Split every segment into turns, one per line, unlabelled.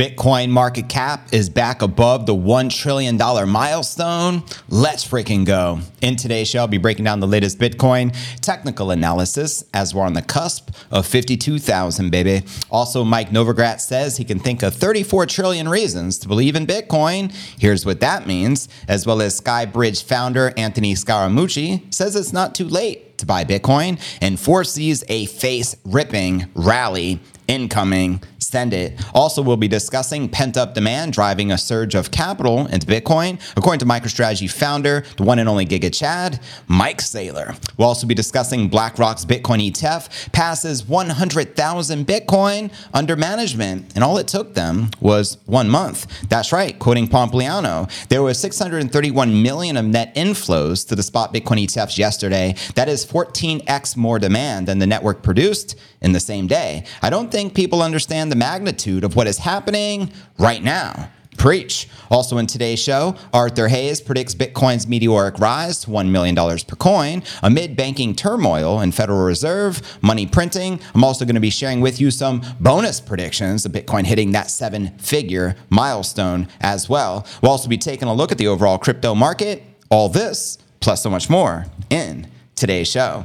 Bitcoin market cap is back above the $1 trillion milestone. Let's freaking go. In today's show, I'll be breaking down the latest Bitcoin technical analysis as we're on the cusp of 52,000, baby. Also, Mike Novogratz says he can think of 34 trillion reasons to believe in Bitcoin. Here's what that means, as well as Skybridge founder Anthony Scaramucci says it's not too late to buy Bitcoin and foresees a face ripping rally incoming. Send it. Also, we'll be discussing pent up demand driving a surge of capital into Bitcoin, according to MicroStrategy founder, the one and only Giga Chad, Mike Saylor. We'll also be discussing BlackRock's Bitcoin ETF passes 100,000 Bitcoin under management, and all it took them was one month. That's right, quoting Pompliano, there was 631 million of net inflows to the spot Bitcoin ETFs yesterday. That is 14x more demand than the network produced in the same day. I don't think people understand the magnitude of what is happening right now. Preach. Also in today's show, Arthur Hayes predicts Bitcoin's meteoric rise to $1 million per coin amid banking turmoil and Federal Reserve money printing. I'm also going to be sharing with you some bonus predictions of Bitcoin hitting that seven figure milestone as well. We'll also be taking a look at the overall crypto market. All this, plus so much more, in today's show.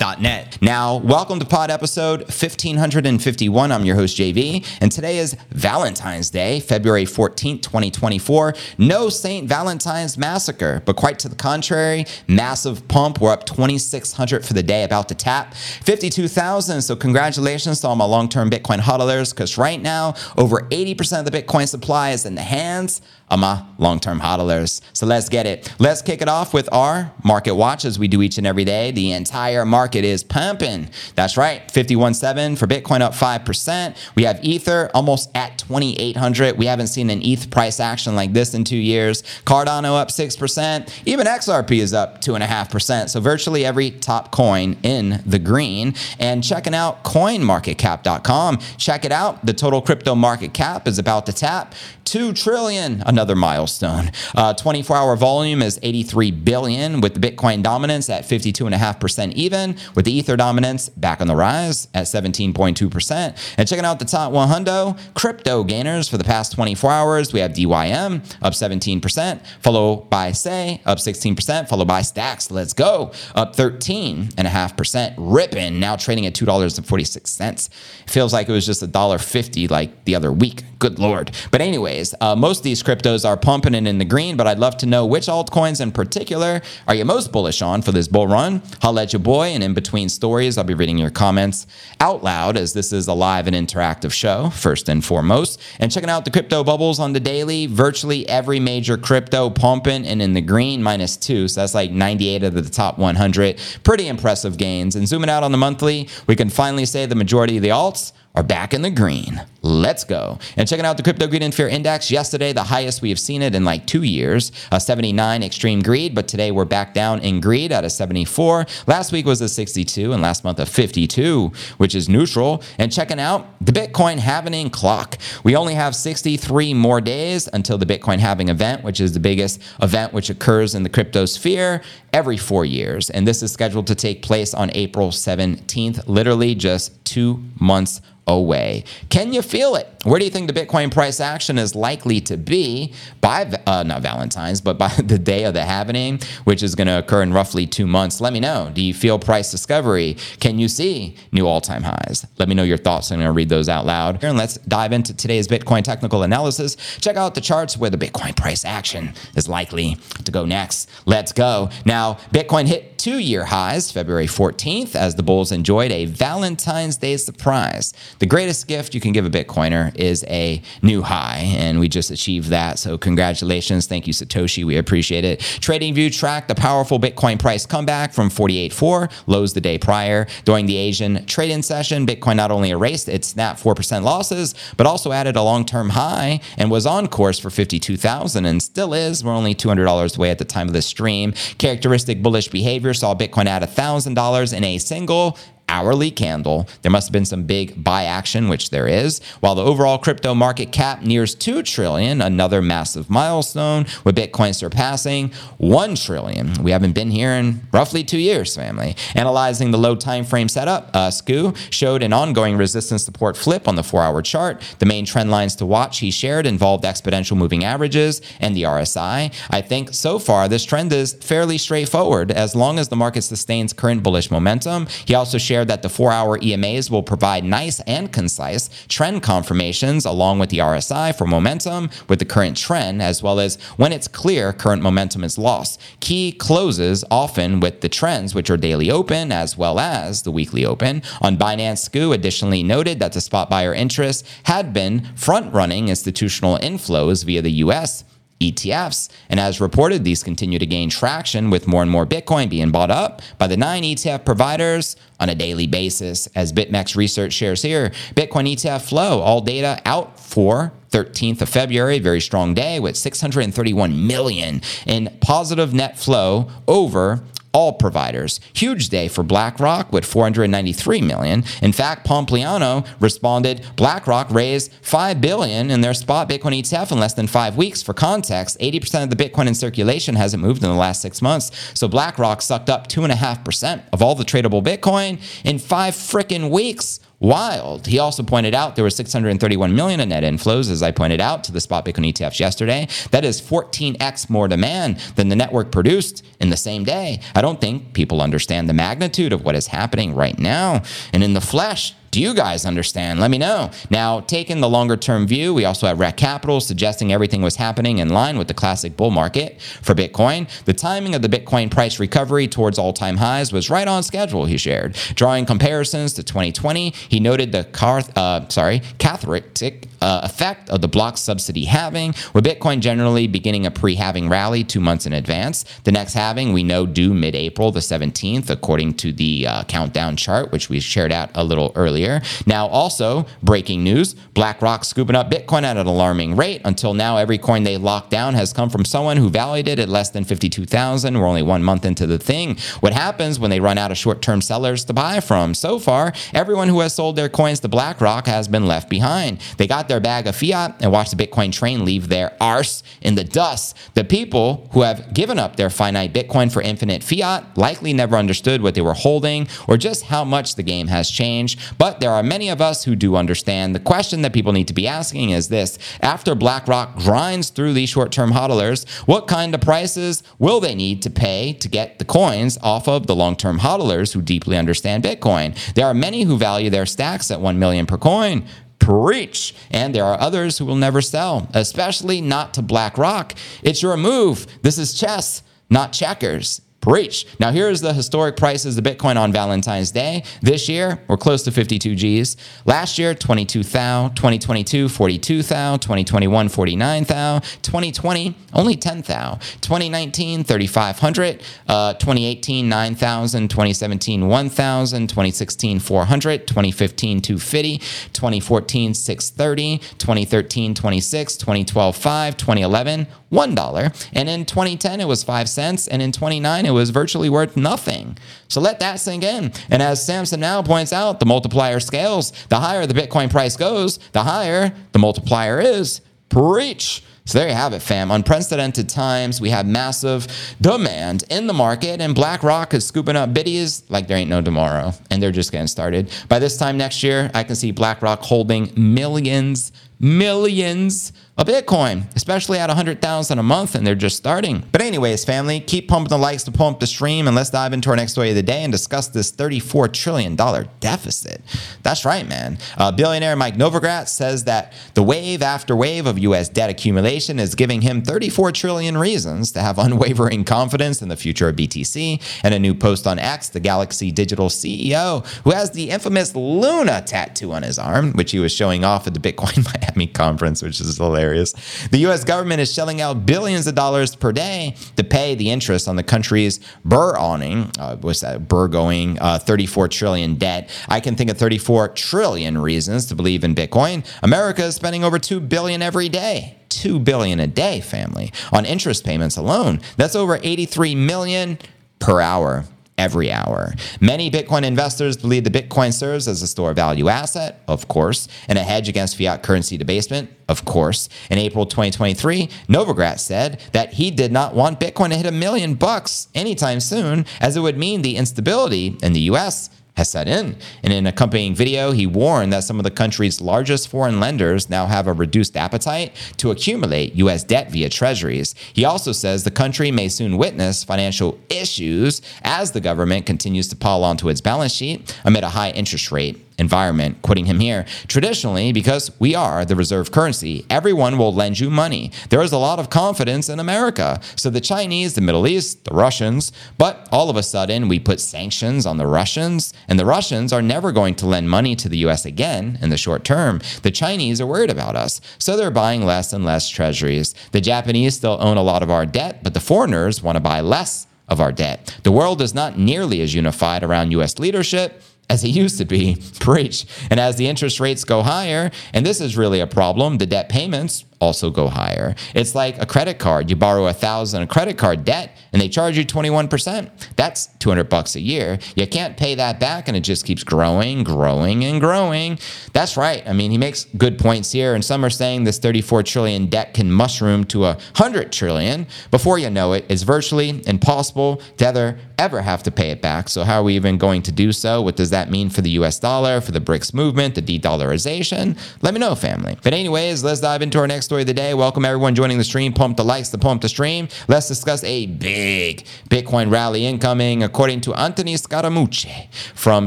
Net. Now, welcome to pod episode 1551. I'm your host, JV, and today is Valentine's Day, February 14th, 2024. No St. Valentine's Massacre, but quite to the contrary, massive pump. We're up 2,600 for the day, about to tap 52,000. So, congratulations to all my long term Bitcoin hodlers, because right now, over 80% of the Bitcoin supply is in the hands of my long term hodlers. So, let's get it. Let's kick it off with our market watch as we do each and every day. The entire market is pumping. That's right. 51.7 for Bitcoin up 5%. We have Ether almost at 2,800. We haven't seen an ETH price action like this in two years. Cardano up 6%. Even XRP is up 2.5%. So virtually every top coin in the green. And checking out coinmarketcap.com. Check it out. The total crypto market cap is about to tap 2 trillion, another milestone. Uh, 24 hour volume is 83 billion, with the Bitcoin dominance at 52.5% even, with the Ether dominance back on the rise at 17.2%. And checking out the top 100 crypto gainers for the past 24 hours, we have DYM up 17%, followed by SEI up 16%, followed by Stacks, let's go, up 13.5%, ripping, now trading at $2.46. It feels like it was just $1.50 like the other week. Good Lord. But, anyways, uh, most of these cryptos are pumping it in the green, but I'd love to know which altcoins in particular are you most bullish on for this bull run? I'll let your boy, and in between stories, I'll be reading your comments out loud as this is a live and interactive show, first and foremost. And checking out the crypto bubbles on the daily, virtually every major crypto pumping and in the green, minus two. So that's like 98 of the top 100. Pretty impressive gains. And zooming out on the monthly, we can finally say the majority of the alts are back in the green. Let's go. And checking out the Crypto Greed and Fear Index yesterday, the highest we have seen it in like two years, a 79 extreme greed, but today we're back down in greed at a 74. Last week was a 62, and last month a 52, which is neutral. And checking out the Bitcoin halving clock. We only have 63 more days until the Bitcoin halving event, which is the biggest event which occurs in the crypto sphere every four years. And this is scheduled to take place on April 17th, literally just two months away. Can you feel it? Where do you think the Bitcoin price action is likely to be by, uh, not Valentine's, but by the day of the halving, which is going to occur in roughly two months? Let me know. Do you feel price discovery? Can you see new all time highs? Let me know your thoughts. I'm going to read those out loud. And let's dive into today's Bitcoin technical analysis. Check out the charts where the Bitcoin price action is likely to go next. Let's go. Now, Bitcoin hit two year highs February 14th as the bulls enjoyed a Valentine's Day surprise. The greatest gift you can give a Bitcoiner is a new high, and we just achieved that. So, congratulations. Thank you, Satoshi. We appreciate it. TradingView tracked the powerful Bitcoin price comeback from 48.4 lows the day prior. During the Asian trade in session, Bitcoin not only erased its snap 4% losses, but also added a long term high and was on course for 52,000 and still is. We're only $200 away at the time of this stream. Characteristic bullish behavior saw Bitcoin add $1,000 in a single hourly candle. There must have been some big buy action, which there is. While the overall crypto market cap nears 2 trillion, another massive milestone with Bitcoin surpassing 1 trillion. We haven't been here in roughly 2 years, family. Analyzing the low time frame setup, uh, Skew showed an ongoing resistance support flip on the 4-hour chart. The main trend lines to watch he shared involved exponential moving averages and the RSI. I think so far this trend is fairly straightforward as long as the market sustains current bullish momentum. He also shared shared that the four hour EMAs will provide nice and concise trend confirmations along with the RSI for momentum with the current trend, as well as when it's clear current momentum is lost. Key closes often with the trends, which are daily open as well as the weekly open. On Binance Skew, additionally noted that the spot buyer interest had been front running institutional inflows via the US ETFs. And as reported, these continue to gain traction with more and more Bitcoin being bought up by the nine ETF providers on a daily basis. As BitMEX research shares here, Bitcoin ETF flow, all data out for 13th of February, very strong day with 631 million in positive net flow over all providers. Huge day for BlackRock with 493 million. In fact, Pompliano responded, BlackRock raised 5 billion in their spot Bitcoin ETF in less than 5 weeks. For context, 80% of the Bitcoin in circulation hasn't moved in the last 6 months. So BlackRock sucked up 2.5% of all the tradable Bitcoin in 5 freaking weeks wild. He also pointed out there was 631 million in net inflows, as I pointed out to the spot Bitcoin ETFs yesterday. That is 14x more demand than the network produced in the same day. I don't think people understand the magnitude of what is happening right now. And in the flesh, do you guys understand? Let me know. Now, taking the longer term view, we also have Rekt Capital suggesting everything was happening in line with the classic bull market for Bitcoin. The timing of the Bitcoin price recovery towards all time highs was right on schedule, he shared. Drawing comparisons to 2020, he noted the car, uh, sorry, cathartic uh, effect of the block subsidy halving, with Bitcoin generally beginning a pre halving rally two months in advance. The next halving we know due mid April, the 17th, according to the uh, countdown chart, which we shared out a little earlier earlier. Now, also breaking news BlackRock scooping up Bitcoin at an alarming rate. Until now, every coin they locked down has come from someone who valued it at less than 52,000. We're only one month into the thing. What happens when they run out of short term sellers to buy from? So far, everyone who has sold their coins to BlackRock has been left behind. They got their bag of fiat and watched the Bitcoin train leave their arse in the dust. The people who have given up their finite Bitcoin for infinite fiat likely never understood what they were holding or just how much the game has changed. But but there are many of us who do understand. The question that people need to be asking is this after BlackRock grinds through these short term hodlers, what kind of prices will they need to pay to get the coins off of the long term hodlers who deeply understand Bitcoin? There are many who value their stacks at 1 million per coin preach. And there are others who will never sell, especially not to BlackRock. It's your move. This is chess, not checkers. Preach. Now, here's the historic prices of Bitcoin on Valentine's Day. This year, we're close to 52 G's. Last year, 22 thou. 2022, 42 thou. 2021, 49 thou. 2020, only 10 thou. 2019, 3,500. Uh, 2018, 9,000. 2017, 1,000. 2016, 400. 2015, 250. 2014, 630. 2013, 26. 2012, 5. 2011, $1. And in 2010, it was 5 cents. And in 29, it was virtually worth nothing. So let that sink in. And as Samson Mow points out, the multiplier scales. The higher the Bitcoin price goes, the higher the multiplier is. Preach. So there you have it, fam. Unprecedented times. We have massive demand in the market, and BlackRock is scooping up biddies like there ain't no tomorrow. And they're just getting started. By this time next year, I can see BlackRock holding millions, millions a Bitcoin, especially at 100,000 a month and they're just starting. But anyways, family, keep pumping the likes to pump the stream and let's dive into our next story of the day and discuss this $34 trillion deficit. That's right, man. Uh, billionaire Mike Novogratz says that the wave after wave of U.S. debt accumulation is giving him 34 trillion reasons to have unwavering confidence in the future of BTC. And a new post on X, the Galaxy Digital CEO, who has the infamous Luna tattoo on his arm, which he was showing off at the Bitcoin Miami conference, which is hilarious hilarious. The U.S. government is shelling out billions of dollars per day to pay the interest on the country's burr awning, uh, what's that, burr going, uh, 34 trillion debt. I can think of 34 trillion reasons to believe in Bitcoin. America is spending over 2 billion every day. 2 billion a day, family, on interest payments alone. That's over 83 million per hour every hour. Many Bitcoin investors believe the Bitcoin serves as a store of value asset, of course, and a hedge against fiat currency debasement, of course. In April 2023, Novogratz said that he did not want Bitcoin to hit a million bucks anytime soon, as it would mean the instability in the US has set in. And In an accompanying video, he warned that some of the country's largest foreign lenders now have a reduced appetite to accumulate U.S. debt via treasuries. He also says the country may soon witness financial issues as the government continues to pile onto its balance sheet amid a high interest rate environment, quoting him here. Traditionally, because we are the reserve currency, everyone will lend you money. There is a lot of confidence in America. So the Chinese, the Middle East, the Russians, but all of a sudden we put sanctions on the Russians, and the Russians are never going to lend money to the US again in the short term. The Chinese are worried about us, so they're buying less and less treasuries. The Japanese still own a lot of our debt, but the foreigners want to buy less of our debt. The world is not nearly as unified around US leadership as it used to be. Preach. And as the interest rates go higher, and this is really a problem, the debt payments also go higher. It's like a credit card. You borrow a thousand a credit card debt and they charge you 21%. That's 200 bucks a year. You can't pay that back and it just keeps growing, growing and growing. That's right. I mean, he makes good points here and some are saying this 34 trillion debt can mushroom to a 100 trillion. Before you know it, it's virtually impossible to ever ever have to pay it back. So how are we even going to do so? What does that mean for the US dollar, for the BRICS movement, the de-dollarization? Let me know, family. But anyways, let's dive into our next story of the day. Welcome everyone joining the stream. Pump the likes to pump the stream. Let's discuss a big Bitcoin rally incoming. According to Anthony Scaramucci from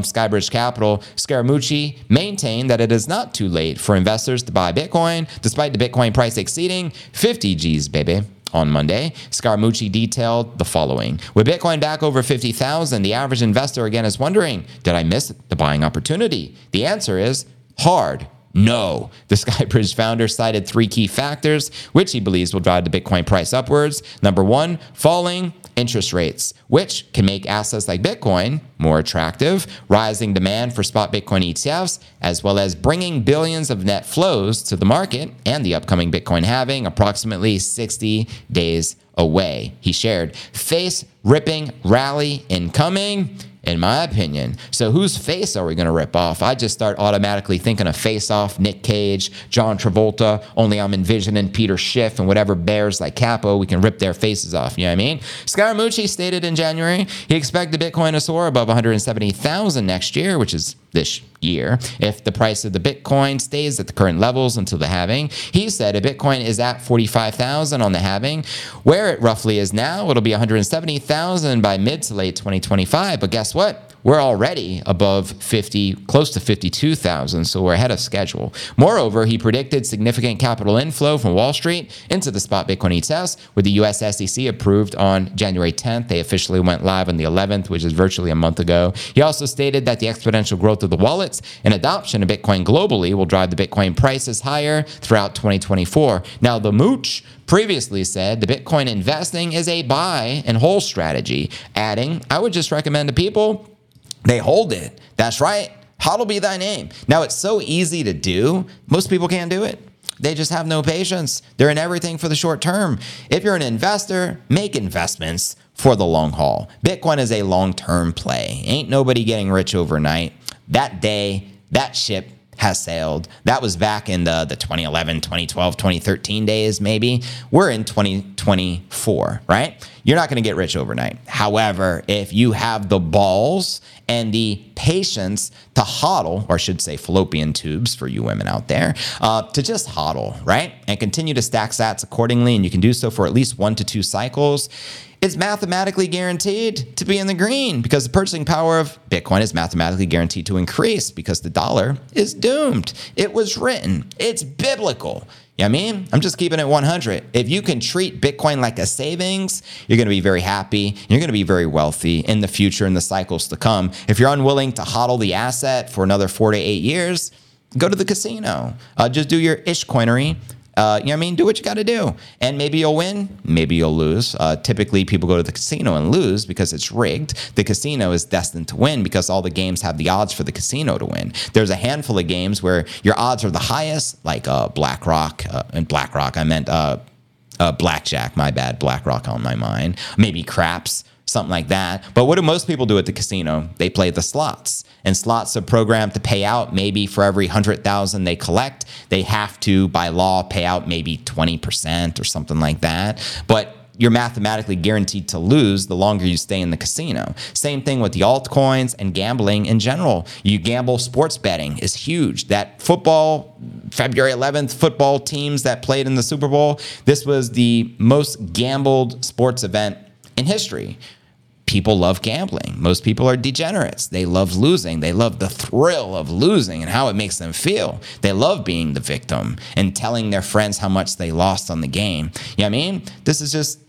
Skybridge Capital, Scaramucci maintained that it is not too late for investors to buy Bitcoin, despite the Bitcoin price exceeding 50 G's, baby. On Monday, Scaramucci detailed the following. With Bitcoin back over 50,000, the average investor again is wondering, did I miss the buying opportunity? The answer is hard no. The Skybridge founder cited three key factors, which he believes will drive the Bitcoin price upwards. Number one, falling interest rates, which can make assets like Bitcoin more attractive, rising demand for spot Bitcoin ETFs, as well as bringing billions of net flows to the market and the upcoming Bitcoin halving approximately 60 days away. He shared face ripping rally incoming in my opinion. So whose face are we going to rip off? I just start automatically thinking of Face Off, Nick Cage, John Travolta, only I'm envisioning Peter Schiff and whatever bears like Capo, we can rip their faces off. You know what I mean? Scaramucci stated in January he expected Bitcoin to soar above 170,000 next year, which is this year if the price of the Bitcoin stays at the current levels until the halving. He said a Bitcoin is at 45,000 on the halving. Where it roughly is now, it'll be 170,000 by mid to late 2025. But guess what? We're already above 50, close to 52,000, so we're ahead of schedule. Moreover, he predicted significant capital inflow from Wall Street into the spot Bitcoin ETFs, with the US SEC approved on January 10th. They officially went live on the 11th, which is virtually a month ago. He also stated that the exponential growth of the wallets and adoption of Bitcoin globally will drive the Bitcoin prices higher throughout 2024. Now, the mooch previously said the Bitcoin investing is a buy and hold strategy, adding, I would just recommend to people they hold it. That's right. Hodl be thy name. Now, it's so easy to do, most people can't do it. They just have no patience. They're in everything for the short term. If you're an investor, make investments for the long haul. Bitcoin is a long term play. Ain't nobody getting rich overnight. That day, that ship has sailed. That was back in the, the 2011, 2012, 2013 days, maybe. We're in 2024, right? You're not going to get rich overnight. However, if you have the balls and the patience to hodl, or I should say fallopian tubes for you women out there, uh, to just hodl, right? And continue to stack sats accordingly, and you can do so for at least one to two cycles it's mathematically guaranteed to be in the green because the purchasing power of Bitcoin is mathematically guaranteed to increase because the dollar is doomed. It was written, it's biblical. You know I mean? I'm just keeping it 100. If you can treat Bitcoin like a savings, you're going to be very happy. You're going to be very wealthy in the future in the cycles to come. If you're unwilling to hodl the asset for another four to eight years, go to the casino. Uh, just do your ish coinery uh, you know what I mean? Do what you got to do. And maybe you'll win, maybe you'll lose. Uh, typically, people go to the casino and lose because it's rigged. The casino is destined to win because all the games have the odds for the casino to win. There's a handful of games where your odds are the highest, like uh, BlackRock. Uh, and BlackRock, I meant uh, uh, Blackjack, my bad, BlackRock on my mind. Maybe craps something like that. But what do most people do at the casino? They play the slots. And slots are programmed to pay out maybe for every 100,000 they collect, they have to by law pay out maybe 20% or something like that. But you're mathematically guaranteed to lose the longer you stay in the casino. Same thing with the altcoins and gambling in general. You gamble, sports betting is huge. That football, February 11th, football teams that played in the Super Bowl, this was the most gambled sports event in history people love gambling. Most people are degenerates. They love losing. They love the thrill of losing and how it makes them feel. They love being the victim and telling their friends how much they lost on the game. You know what I mean? This is just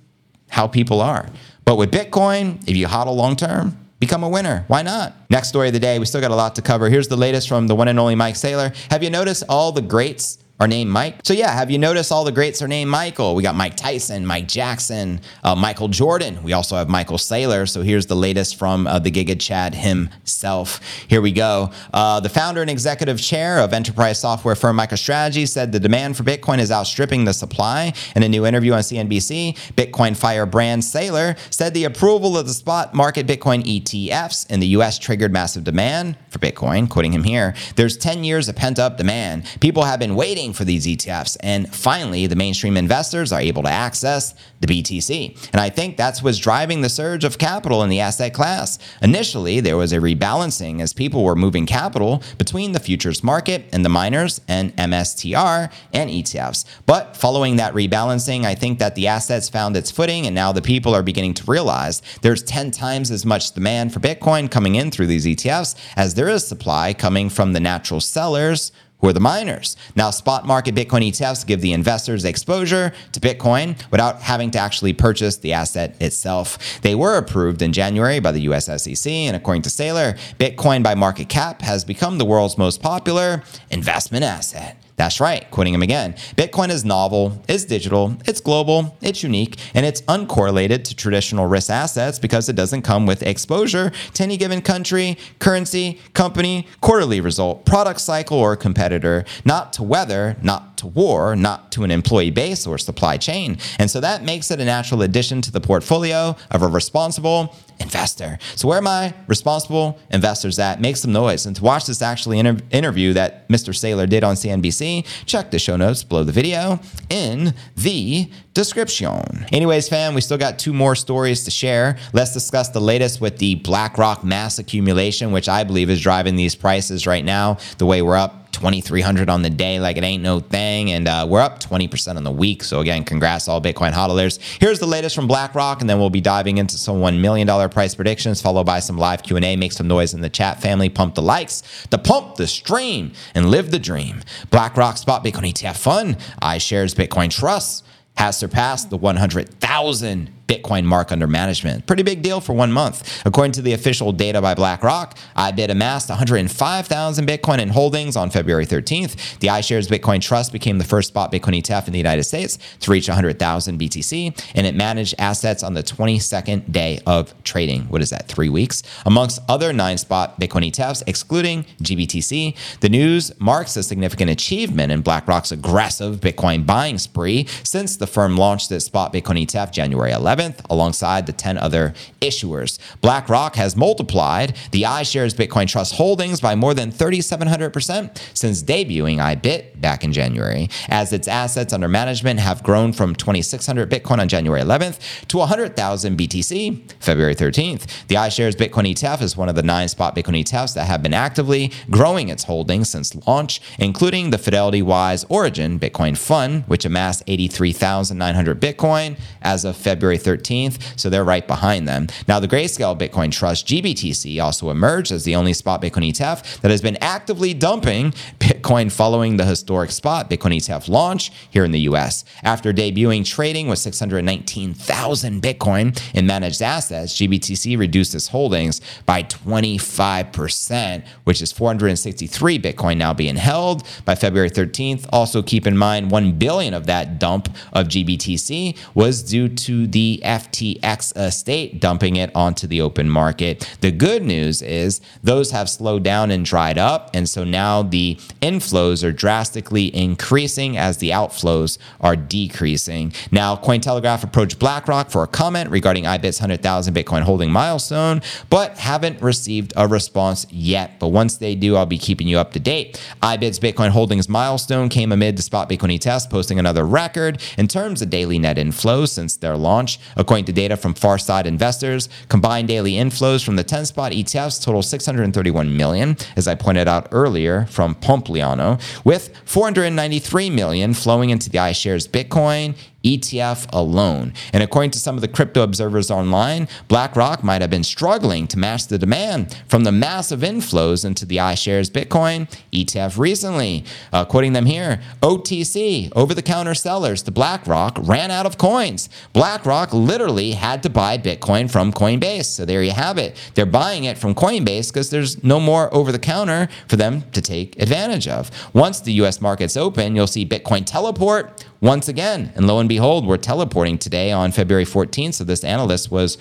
how people are. But with Bitcoin, if you hodl long term, become a winner. Why not? Next story of the day. We still got a lot to cover. Here's the latest from the one and only Mike Saylor. Have you noticed all the greats are named Mike. So yeah, have you noticed all the greats are named Michael? We got Mike Tyson, Mike Jackson, uh, Michael Jordan. We also have Michael Saylor. So here's the latest from uh, the Giga Chad himself. Here we go. Uh, the founder and executive chair of enterprise software firm MicroStrategy said the demand for Bitcoin is outstripping the supply. In a new interview on CNBC, Bitcoin Fire brand Saylor said the approval of the spot market Bitcoin ETFs in the U.S. triggered massive demand for Bitcoin. Quoting him here, there's 10 years of pent up demand. People have been waiting for these ETFs. And finally, the mainstream investors are able to access the BTC. And I think that's what's driving the surge of capital in the asset class. Initially, there was a rebalancing as people were moving capital between the futures market and the miners and MSTR and ETFs. But following that rebalancing, I think that the assets found its footing and now the people are beginning to realize there's 10 times as much demand for Bitcoin coming in through these ETFs as there is supply coming from the natural sellers who are the miners. Now, spot market Bitcoin ETFs give the investors exposure to Bitcoin without having to actually purchase the asset itself. They were approved in January by the US SEC, and according to Saylor, Bitcoin by market cap has become the world's most popular investment asset. That's right, quoting him again. Bitcoin is novel, it's digital, it's global, it's unique, and it's uncorrelated to traditional risk assets because it doesn't come with exposure to any given country, currency, company, quarterly result, product cycle, or competitor, not to weather, not to war, not to an employee base or supply chain. And so that makes it a natural addition to the portfolio of a responsible investor. So where are my responsible investors at? Make some noise. And to watch this actually inter- interview that Mr. Saylor did on CNBC, check the show notes below the video in the description. Anyways, fam, we still got two more stories to share. Let's discuss the latest with the BlackRock mass accumulation, which I believe is driving these prices right now the way we're up 2,300 on the day like it ain't no thing. And uh, we're up 20% on the week. So again, congrats all Bitcoin hodlers. Here's the latest from BlackRock, and then we'll be diving into some $1 million price predictions, followed by some live Q&A. Make some noise in the chat family. Pump the likes, the pump, the stream, and live the dream. BlackRock Spot Bitcoin ETF Fund, iShares Bitcoin Trust has surpassed the 100,000 Bitcoin mark under management. Pretty big deal for one month. According to the official data by BlackRock, IBIT amassed 105,000 Bitcoin in holdings on February 13th. The iShares Bitcoin Trust became the first spot Bitcoin ETF in the United States to reach 100,000 BTC, and it managed assets on the 22nd day of trading. What is that, three weeks? Amongst other nine spot Bitcoin ETFs, excluding GBTC, the news marks a significant achievement in BlackRock's aggressive Bitcoin buying spree since the firm launched its spot Bitcoin ETF January 11th. 11th alongside the 10 other issuers. BlackRock has multiplied the iShares Bitcoin Trust holdings by more than 3,700% since debuting IBIT back in January, as its assets under management have grown from 2,600 Bitcoin on January 11th to 100,000 BTC February 13th. The iShares Bitcoin ETF is one of the nine spot Bitcoin ETFs that have been actively growing its holdings since launch, including the Fidelity Wise Origin Bitcoin Fund, which amassed 83,900 Bitcoin as of February 13th 13th, so they're right behind them. Now, the Grayscale Bitcoin Trust GBTC also emerged as the only spot Bitcoin ETF that has been actively dumping Bitcoin following the historic spot Bitcoin ETF launch here in the US. After debuting trading with 619,000 Bitcoin in managed assets, GBTC reduced its holdings by 25%, which is 463 Bitcoin now being held by February 13th. Also, keep in mind 1 billion of that dump of GBTC was due to the FTX estate, dumping it onto the open market. The good news is those have slowed down and dried up. And so now the inflows are drastically increasing as the outflows are decreasing. Now, Cointelegraph approached BlackRock for a comment regarding IBIT's 100,000 Bitcoin holding milestone, but haven't received a response yet. But once they do, I'll be keeping you up to date. IBIT's Bitcoin holdings milestone came amid the spot Bitcoin test posting another record in terms of daily net inflows since their launch. According to data from Farside Investors, combined daily inflows from the 10 spot ETFs total 631 million, as I pointed out earlier from Pompliano, with 493 million flowing into the iShares Bitcoin, ETF alone. And according to some of the crypto observers online, BlackRock might have been struggling to match the demand from the massive inflows into the iShares Bitcoin ETF recently. Uh, quoting them here OTC, over the counter sellers to BlackRock, ran out of coins. BlackRock literally had to buy Bitcoin from Coinbase. So there you have it. They're buying it from Coinbase because there's no more over the counter for them to take advantage of. Once the US markets open, you'll see Bitcoin teleport once again. And lo and behold, we're teleporting today on February 14th. So this analyst was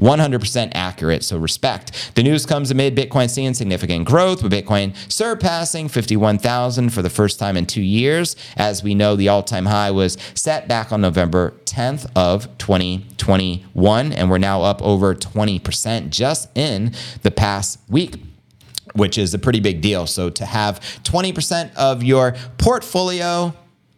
100% accurate, so respect. The news comes amid Bitcoin seeing significant growth, with Bitcoin surpassing 51,000 for the first time in two years. As we know, the all time high was set back on November 10th of 2021, and we're now up over 20% just in the past week which is a pretty big deal. So to have 20% of your portfolio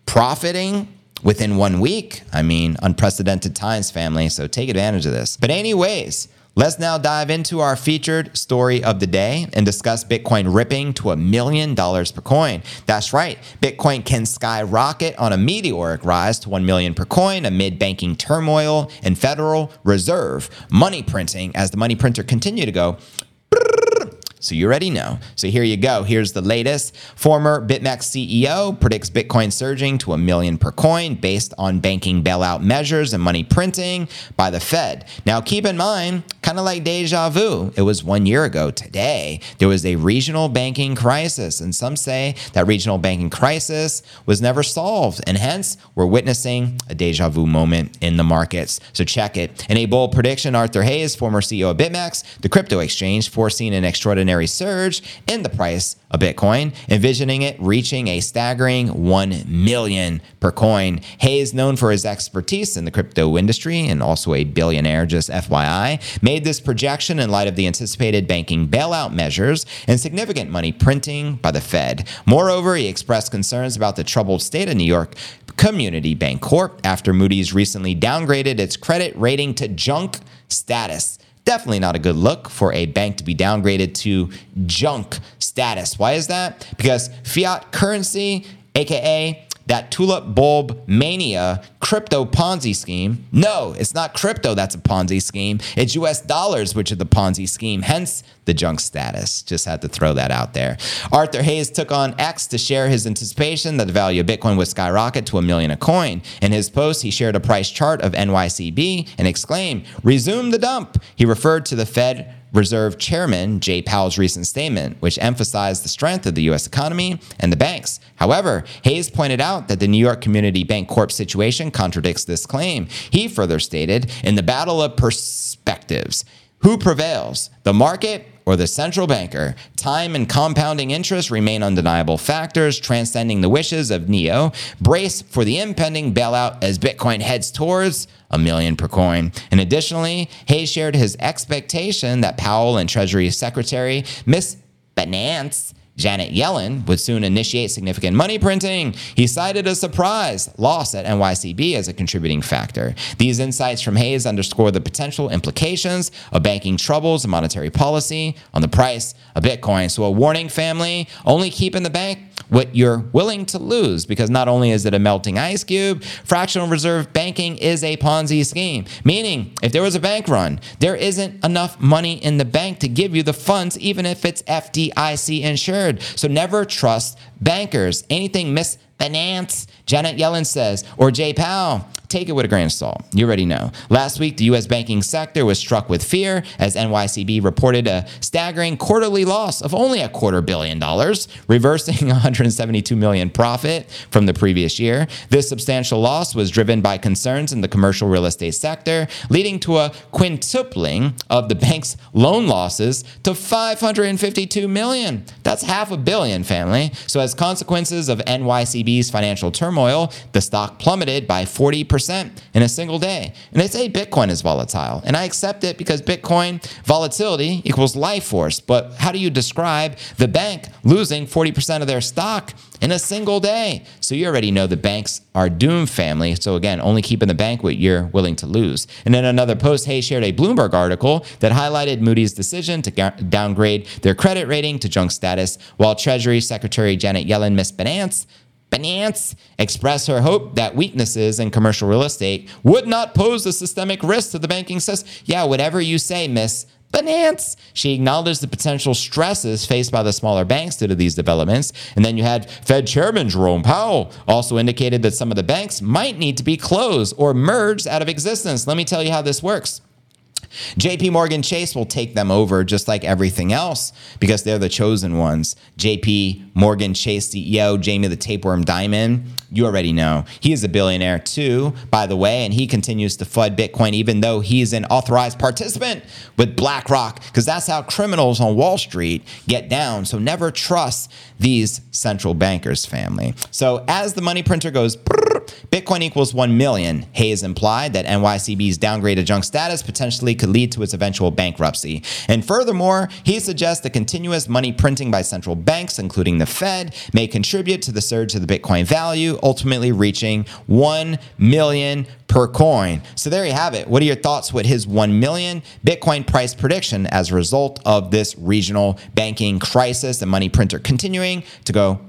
profiting within one week. I mean, unprecedented times, family. So take advantage of this. But, anyways, Let's now dive into our featured story of the day and discuss Bitcoin ripping to a million dollars per coin. That's right, Bitcoin can skyrocket on a meteoric rise to 1 million per coin amid banking turmoil and Federal Reserve money printing as the money printer continue to go so you already know. So here you go. Here's the latest. Former BitMEX CEO predicts Bitcoin surging to a million per coin based on banking bailout measures and money printing by the Fed. Now, keep in mind, kind of like deja vu, it was one year ago today. There was a regional banking crisis, and some say that regional banking crisis was never solved, and hence we're witnessing a deja vu moment in the markets. So check it. In a bold prediction, Arthur Hayes, former CEO of BitMEX, the crypto exchange, foreseen an extraordinary extraordinary surge in the price of Bitcoin, envisioning it reaching a staggering 1 million per coin. Hayes, known for his expertise in the crypto industry and also a billionaire, just FYI, made this projection in light of the anticipated banking bailout measures and significant money printing by the Fed. Moreover, he expressed concerns about the troubled state of New York Community Bank Corp after Moody's recently downgraded its credit rating to junk status Definitely not a good look for a bank to be downgraded to junk status. Why is that? Because fiat currency, aka that tulip bulb mania crypto Ponzi scheme. No, it's not crypto that's a Ponzi scheme. It's US dollars, which are the Ponzi scheme, hence the junk status. Just had to throw that out there. Arthur Hayes took on X to share his anticipation that the value of Bitcoin would skyrocket to a million a coin. In his post, he shared a price chart of NYCB and exclaimed, Resume the dump. He referred to the Fed Reserve Chairman Jay Powell's recent statement, which emphasized the strength of the U.S. economy and the banks. However, Hayes pointed out that the New York Community Bank Corp situation contradicts this claim. He further stated In the battle of perspectives, who prevails, the market or the central banker? Time and compounding interest remain undeniable factors transcending the wishes of NEO. Brace for the impending bailout as Bitcoin heads towards a million per coin. And additionally, Hayes shared his expectation that Powell and Treasury Secretary Miss Binance Janet Yellen would soon initiate significant money printing. He cited a surprise loss at NYCB as a contributing factor. These insights from Hayes underscore the potential implications of banking troubles and monetary policy on the price of Bitcoin. So, a warning, family only keep in the bank what you're willing to lose because not only is it a melting ice cube, fractional reserve banking is a Ponzi scheme. Meaning, if there was a bank run, there isn't enough money in the bank to give you the funds, even if it's FDIC insured. So never trust bankers. Anything Miss Finance, Janet Yellen says, or Jay Powell take it with a grain of salt. You already know. Last week, the U.S. banking sector was struck with fear as NYCB reported a staggering quarterly loss of only a quarter billion dollars, reversing 172 million profit from the previous year. This substantial loss was driven by concerns in the commercial real estate sector, leading to a quintupling of the bank's loan losses to 552 million. That's half a billion, family. So, as consequences of NYCB's financial turmoil, the stock plummeted by 40% percent in a single day. And they say Bitcoin is volatile. And I accept it because Bitcoin volatility equals life force. But how do you describe the bank losing 40% of their stock in a single day? So you already know the banks are doomed, family. So again, only keep in the bank what you're willing to lose. And in another post, Hayes shared a Bloomberg article that highlighted Moody's decision to downgrade their credit rating to junk status, while Treasury Secretary Janet Yellen missed Binance Binance expressed her hope that weaknesses in commercial real estate would not pose a systemic risk to the banking system. Yeah, whatever you say, Miss Binance. She acknowledged the potential stresses faced by the smaller banks due to these developments. And then you had Fed Chairman Jerome Powell also indicated that some of the banks might need to be closed or merged out of existence. Let me tell you how this works. JP Morgan Chase will take them over just like everything else because they're the chosen ones. JP Morgan Chase CEO Jamie the Tapeworm Dimon, you already know. He is a billionaire too, by the way, and he continues to flood Bitcoin even though he's an authorized participant with BlackRock because that's how criminals on Wall Street get down. So never trust these central bankers family. So as the money printer goes Bitcoin equals 1 million. Hayes implied that NYCB's downgraded junk status potentially could lead to its eventual bankruptcy. And furthermore, he suggests that continuous money printing by central banks, including the Fed, may contribute to the surge of the Bitcoin value, ultimately reaching 1 million per coin. So there you have it. What are your thoughts with his 1 million Bitcoin price prediction as a result of this regional banking crisis and money printer continuing to go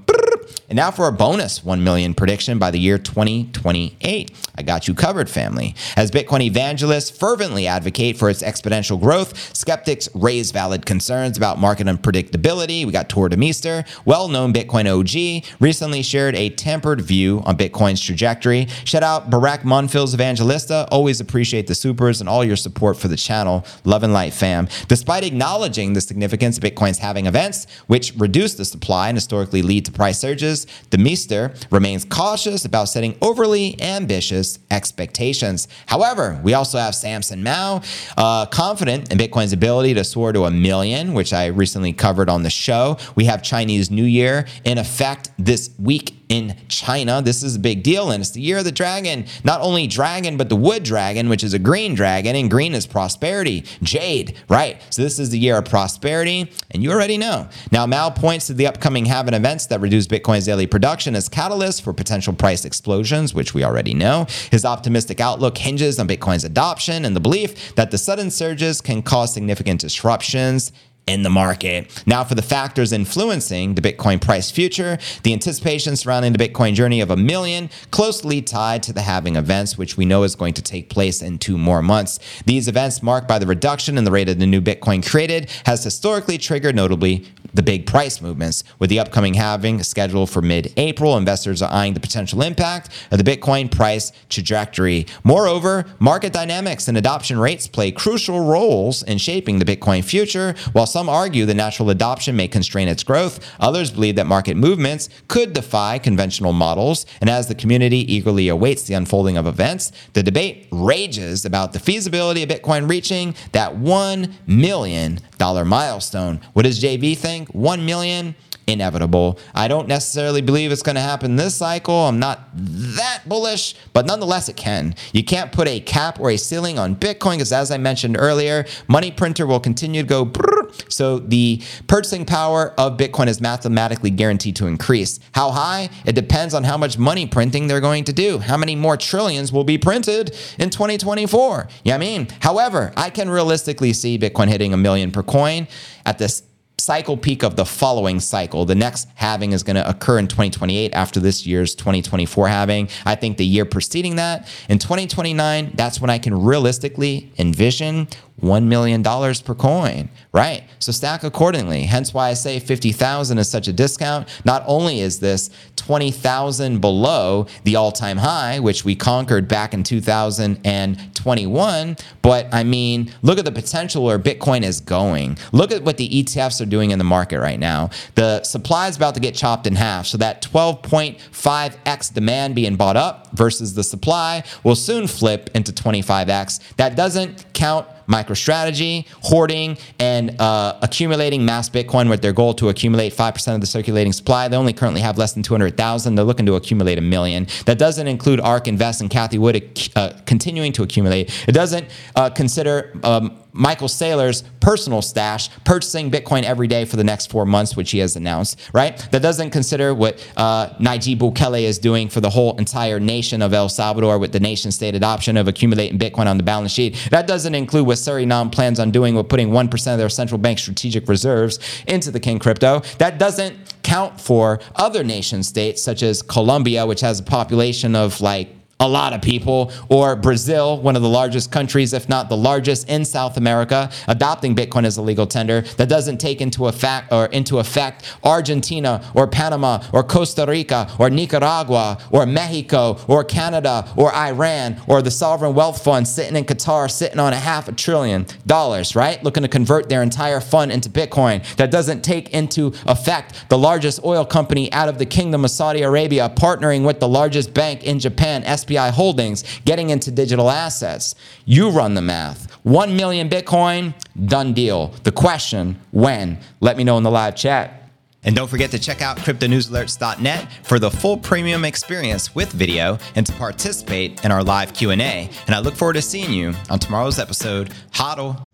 and now for a bonus 1 million prediction by the year 2028. I got you covered, family. As Bitcoin evangelists fervently advocate for its exponential growth, skeptics raise valid concerns about market unpredictability. We got Tuur Demeester, well known Bitcoin OG, recently shared a tempered view on Bitcoin's trajectory. Shout out Barack Monfils Evangelista. Always appreciate the supers and all your support for the channel. Love and light, fam. Despite acknowledging the significance of Bitcoin's halving events, which reduce the supply and historically lead to price surges, the Demeester remains cautious about setting overly ambitious expectations. However, we also have Samson Mow, uh, confident in Bitcoin's ability to soar to a million, which I recently covered on the show. We have Chinese New Year in effect this week in China. This is a big deal, and it's the year of the dragon. Not only dragon, but the wood dragon, which is a green dragon, and green is prosperity, jade, right? So this is the year of prosperity, and you already know. Now, Mow points to the upcoming halving events that reduce Bitcoin's daily production as catalysts for potential price explosions, which we already know. His optimistic outlook hinges on Bitcoin's adoption and the belief that the sudden surges can cause significant disruptions in the market. Now, for the factors influencing the Bitcoin price future, the anticipation surrounding the Bitcoin journey of a million closely tied to the halving events, which we know is going to take place in two more months. These events, marked by the reduction in the rate of the new Bitcoin created, has historically triggered notably the big price movements. With the upcoming halving scheduled for mid April, investors are eyeing the potential impact of the Bitcoin price trajectory. Moreover, market dynamics and adoption rates play crucial roles in shaping the Bitcoin future. While some argue that natural adoption may constrain its growth, others believe that market movements could defy conventional models. And as the community eagerly awaits the unfolding of events, the debate rages about the feasibility of Bitcoin reaching that $1 million milestone. What does JV think? 1 million? Inevitable. I don't necessarily believe it's going to happen this cycle. I'm not that bullish, but nonetheless, it can. You can't put a cap or a ceiling on Bitcoin because, as I mentioned earlier, money printer will continue to go. Brrr. So the purchasing power of Bitcoin is mathematically guaranteed to increase. How high? It depends on how much money printing they're going to do. How many more trillions will be printed in 2024? Yeah, I mean, however, I can realistically see Bitcoin hitting a million per coin at this cycle peak of the following cycle. The next halving is going to occur in 2028 after this year's 2024 halving. I think the year preceding that, in 2029, that's when I can realistically envision $1 million per coin, right? So stack accordingly. Hence why I say 50,000 is such a discount. Not only is this 20,000 below the all time high, which we conquered back in 2021, but I mean, look at the potential where Bitcoin is going. Look at what the ETFs are doing in the market right now. The supply is about to get chopped in half. So that 12.5x demand being bought up versus the supply will soon flip into 25x. That doesn't count MicroStrategy, hoarding, and uh, accumulating mass Bitcoin with their goal to accumulate 5% of the circulating supply. They only currently have less than 200,000. They're looking to accumulate a million. That doesn't include ARK Invest and Cathie Wood uh, continuing to accumulate. It doesn't uh, consider um, Michael Saylor's personal stash, purchasing Bitcoin every day for the next four months, which he has announced, right? That doesn't consider what uh, Nayib Bukele is doing for the whole entire nation of El Salvador with the nation state adoption of accumulating Bitcoin on the balance sheet. That doesn't include what Suriname plans on doing with putting 1% of their central bank strategic reserves into the King crypto. That doesn't count for other nation states such as Colombia, which has a population of like a lot of people, or Brazil, one of the largest countries, if not the largest in South America, adopting Bitcoin as a legal tender. That doesn't take into effect or into effect Argentina or Panama or Costa Rica or Nicaragua or Mexico or Canada or Iran or the sovereign wealth fund sitting in Qatar, sitting on a half a trillion dollars, right? Looking to convert their entire fund into Bitcoin. That doesn't take into effect the largest oil company out of the Kingdom of Saudi Arabia partnering with the largest bank in Japan, Holdings getting into digital assets. You run the math. 1 million Bitcoin, done deal. The question, when? Let me know in the live chat. And don't forget to check out cryptonewsalerts.net for the full premium experience with video and to participate in our live Q&A. And I look forward to seeing you on tomorrow's episode. Hodl.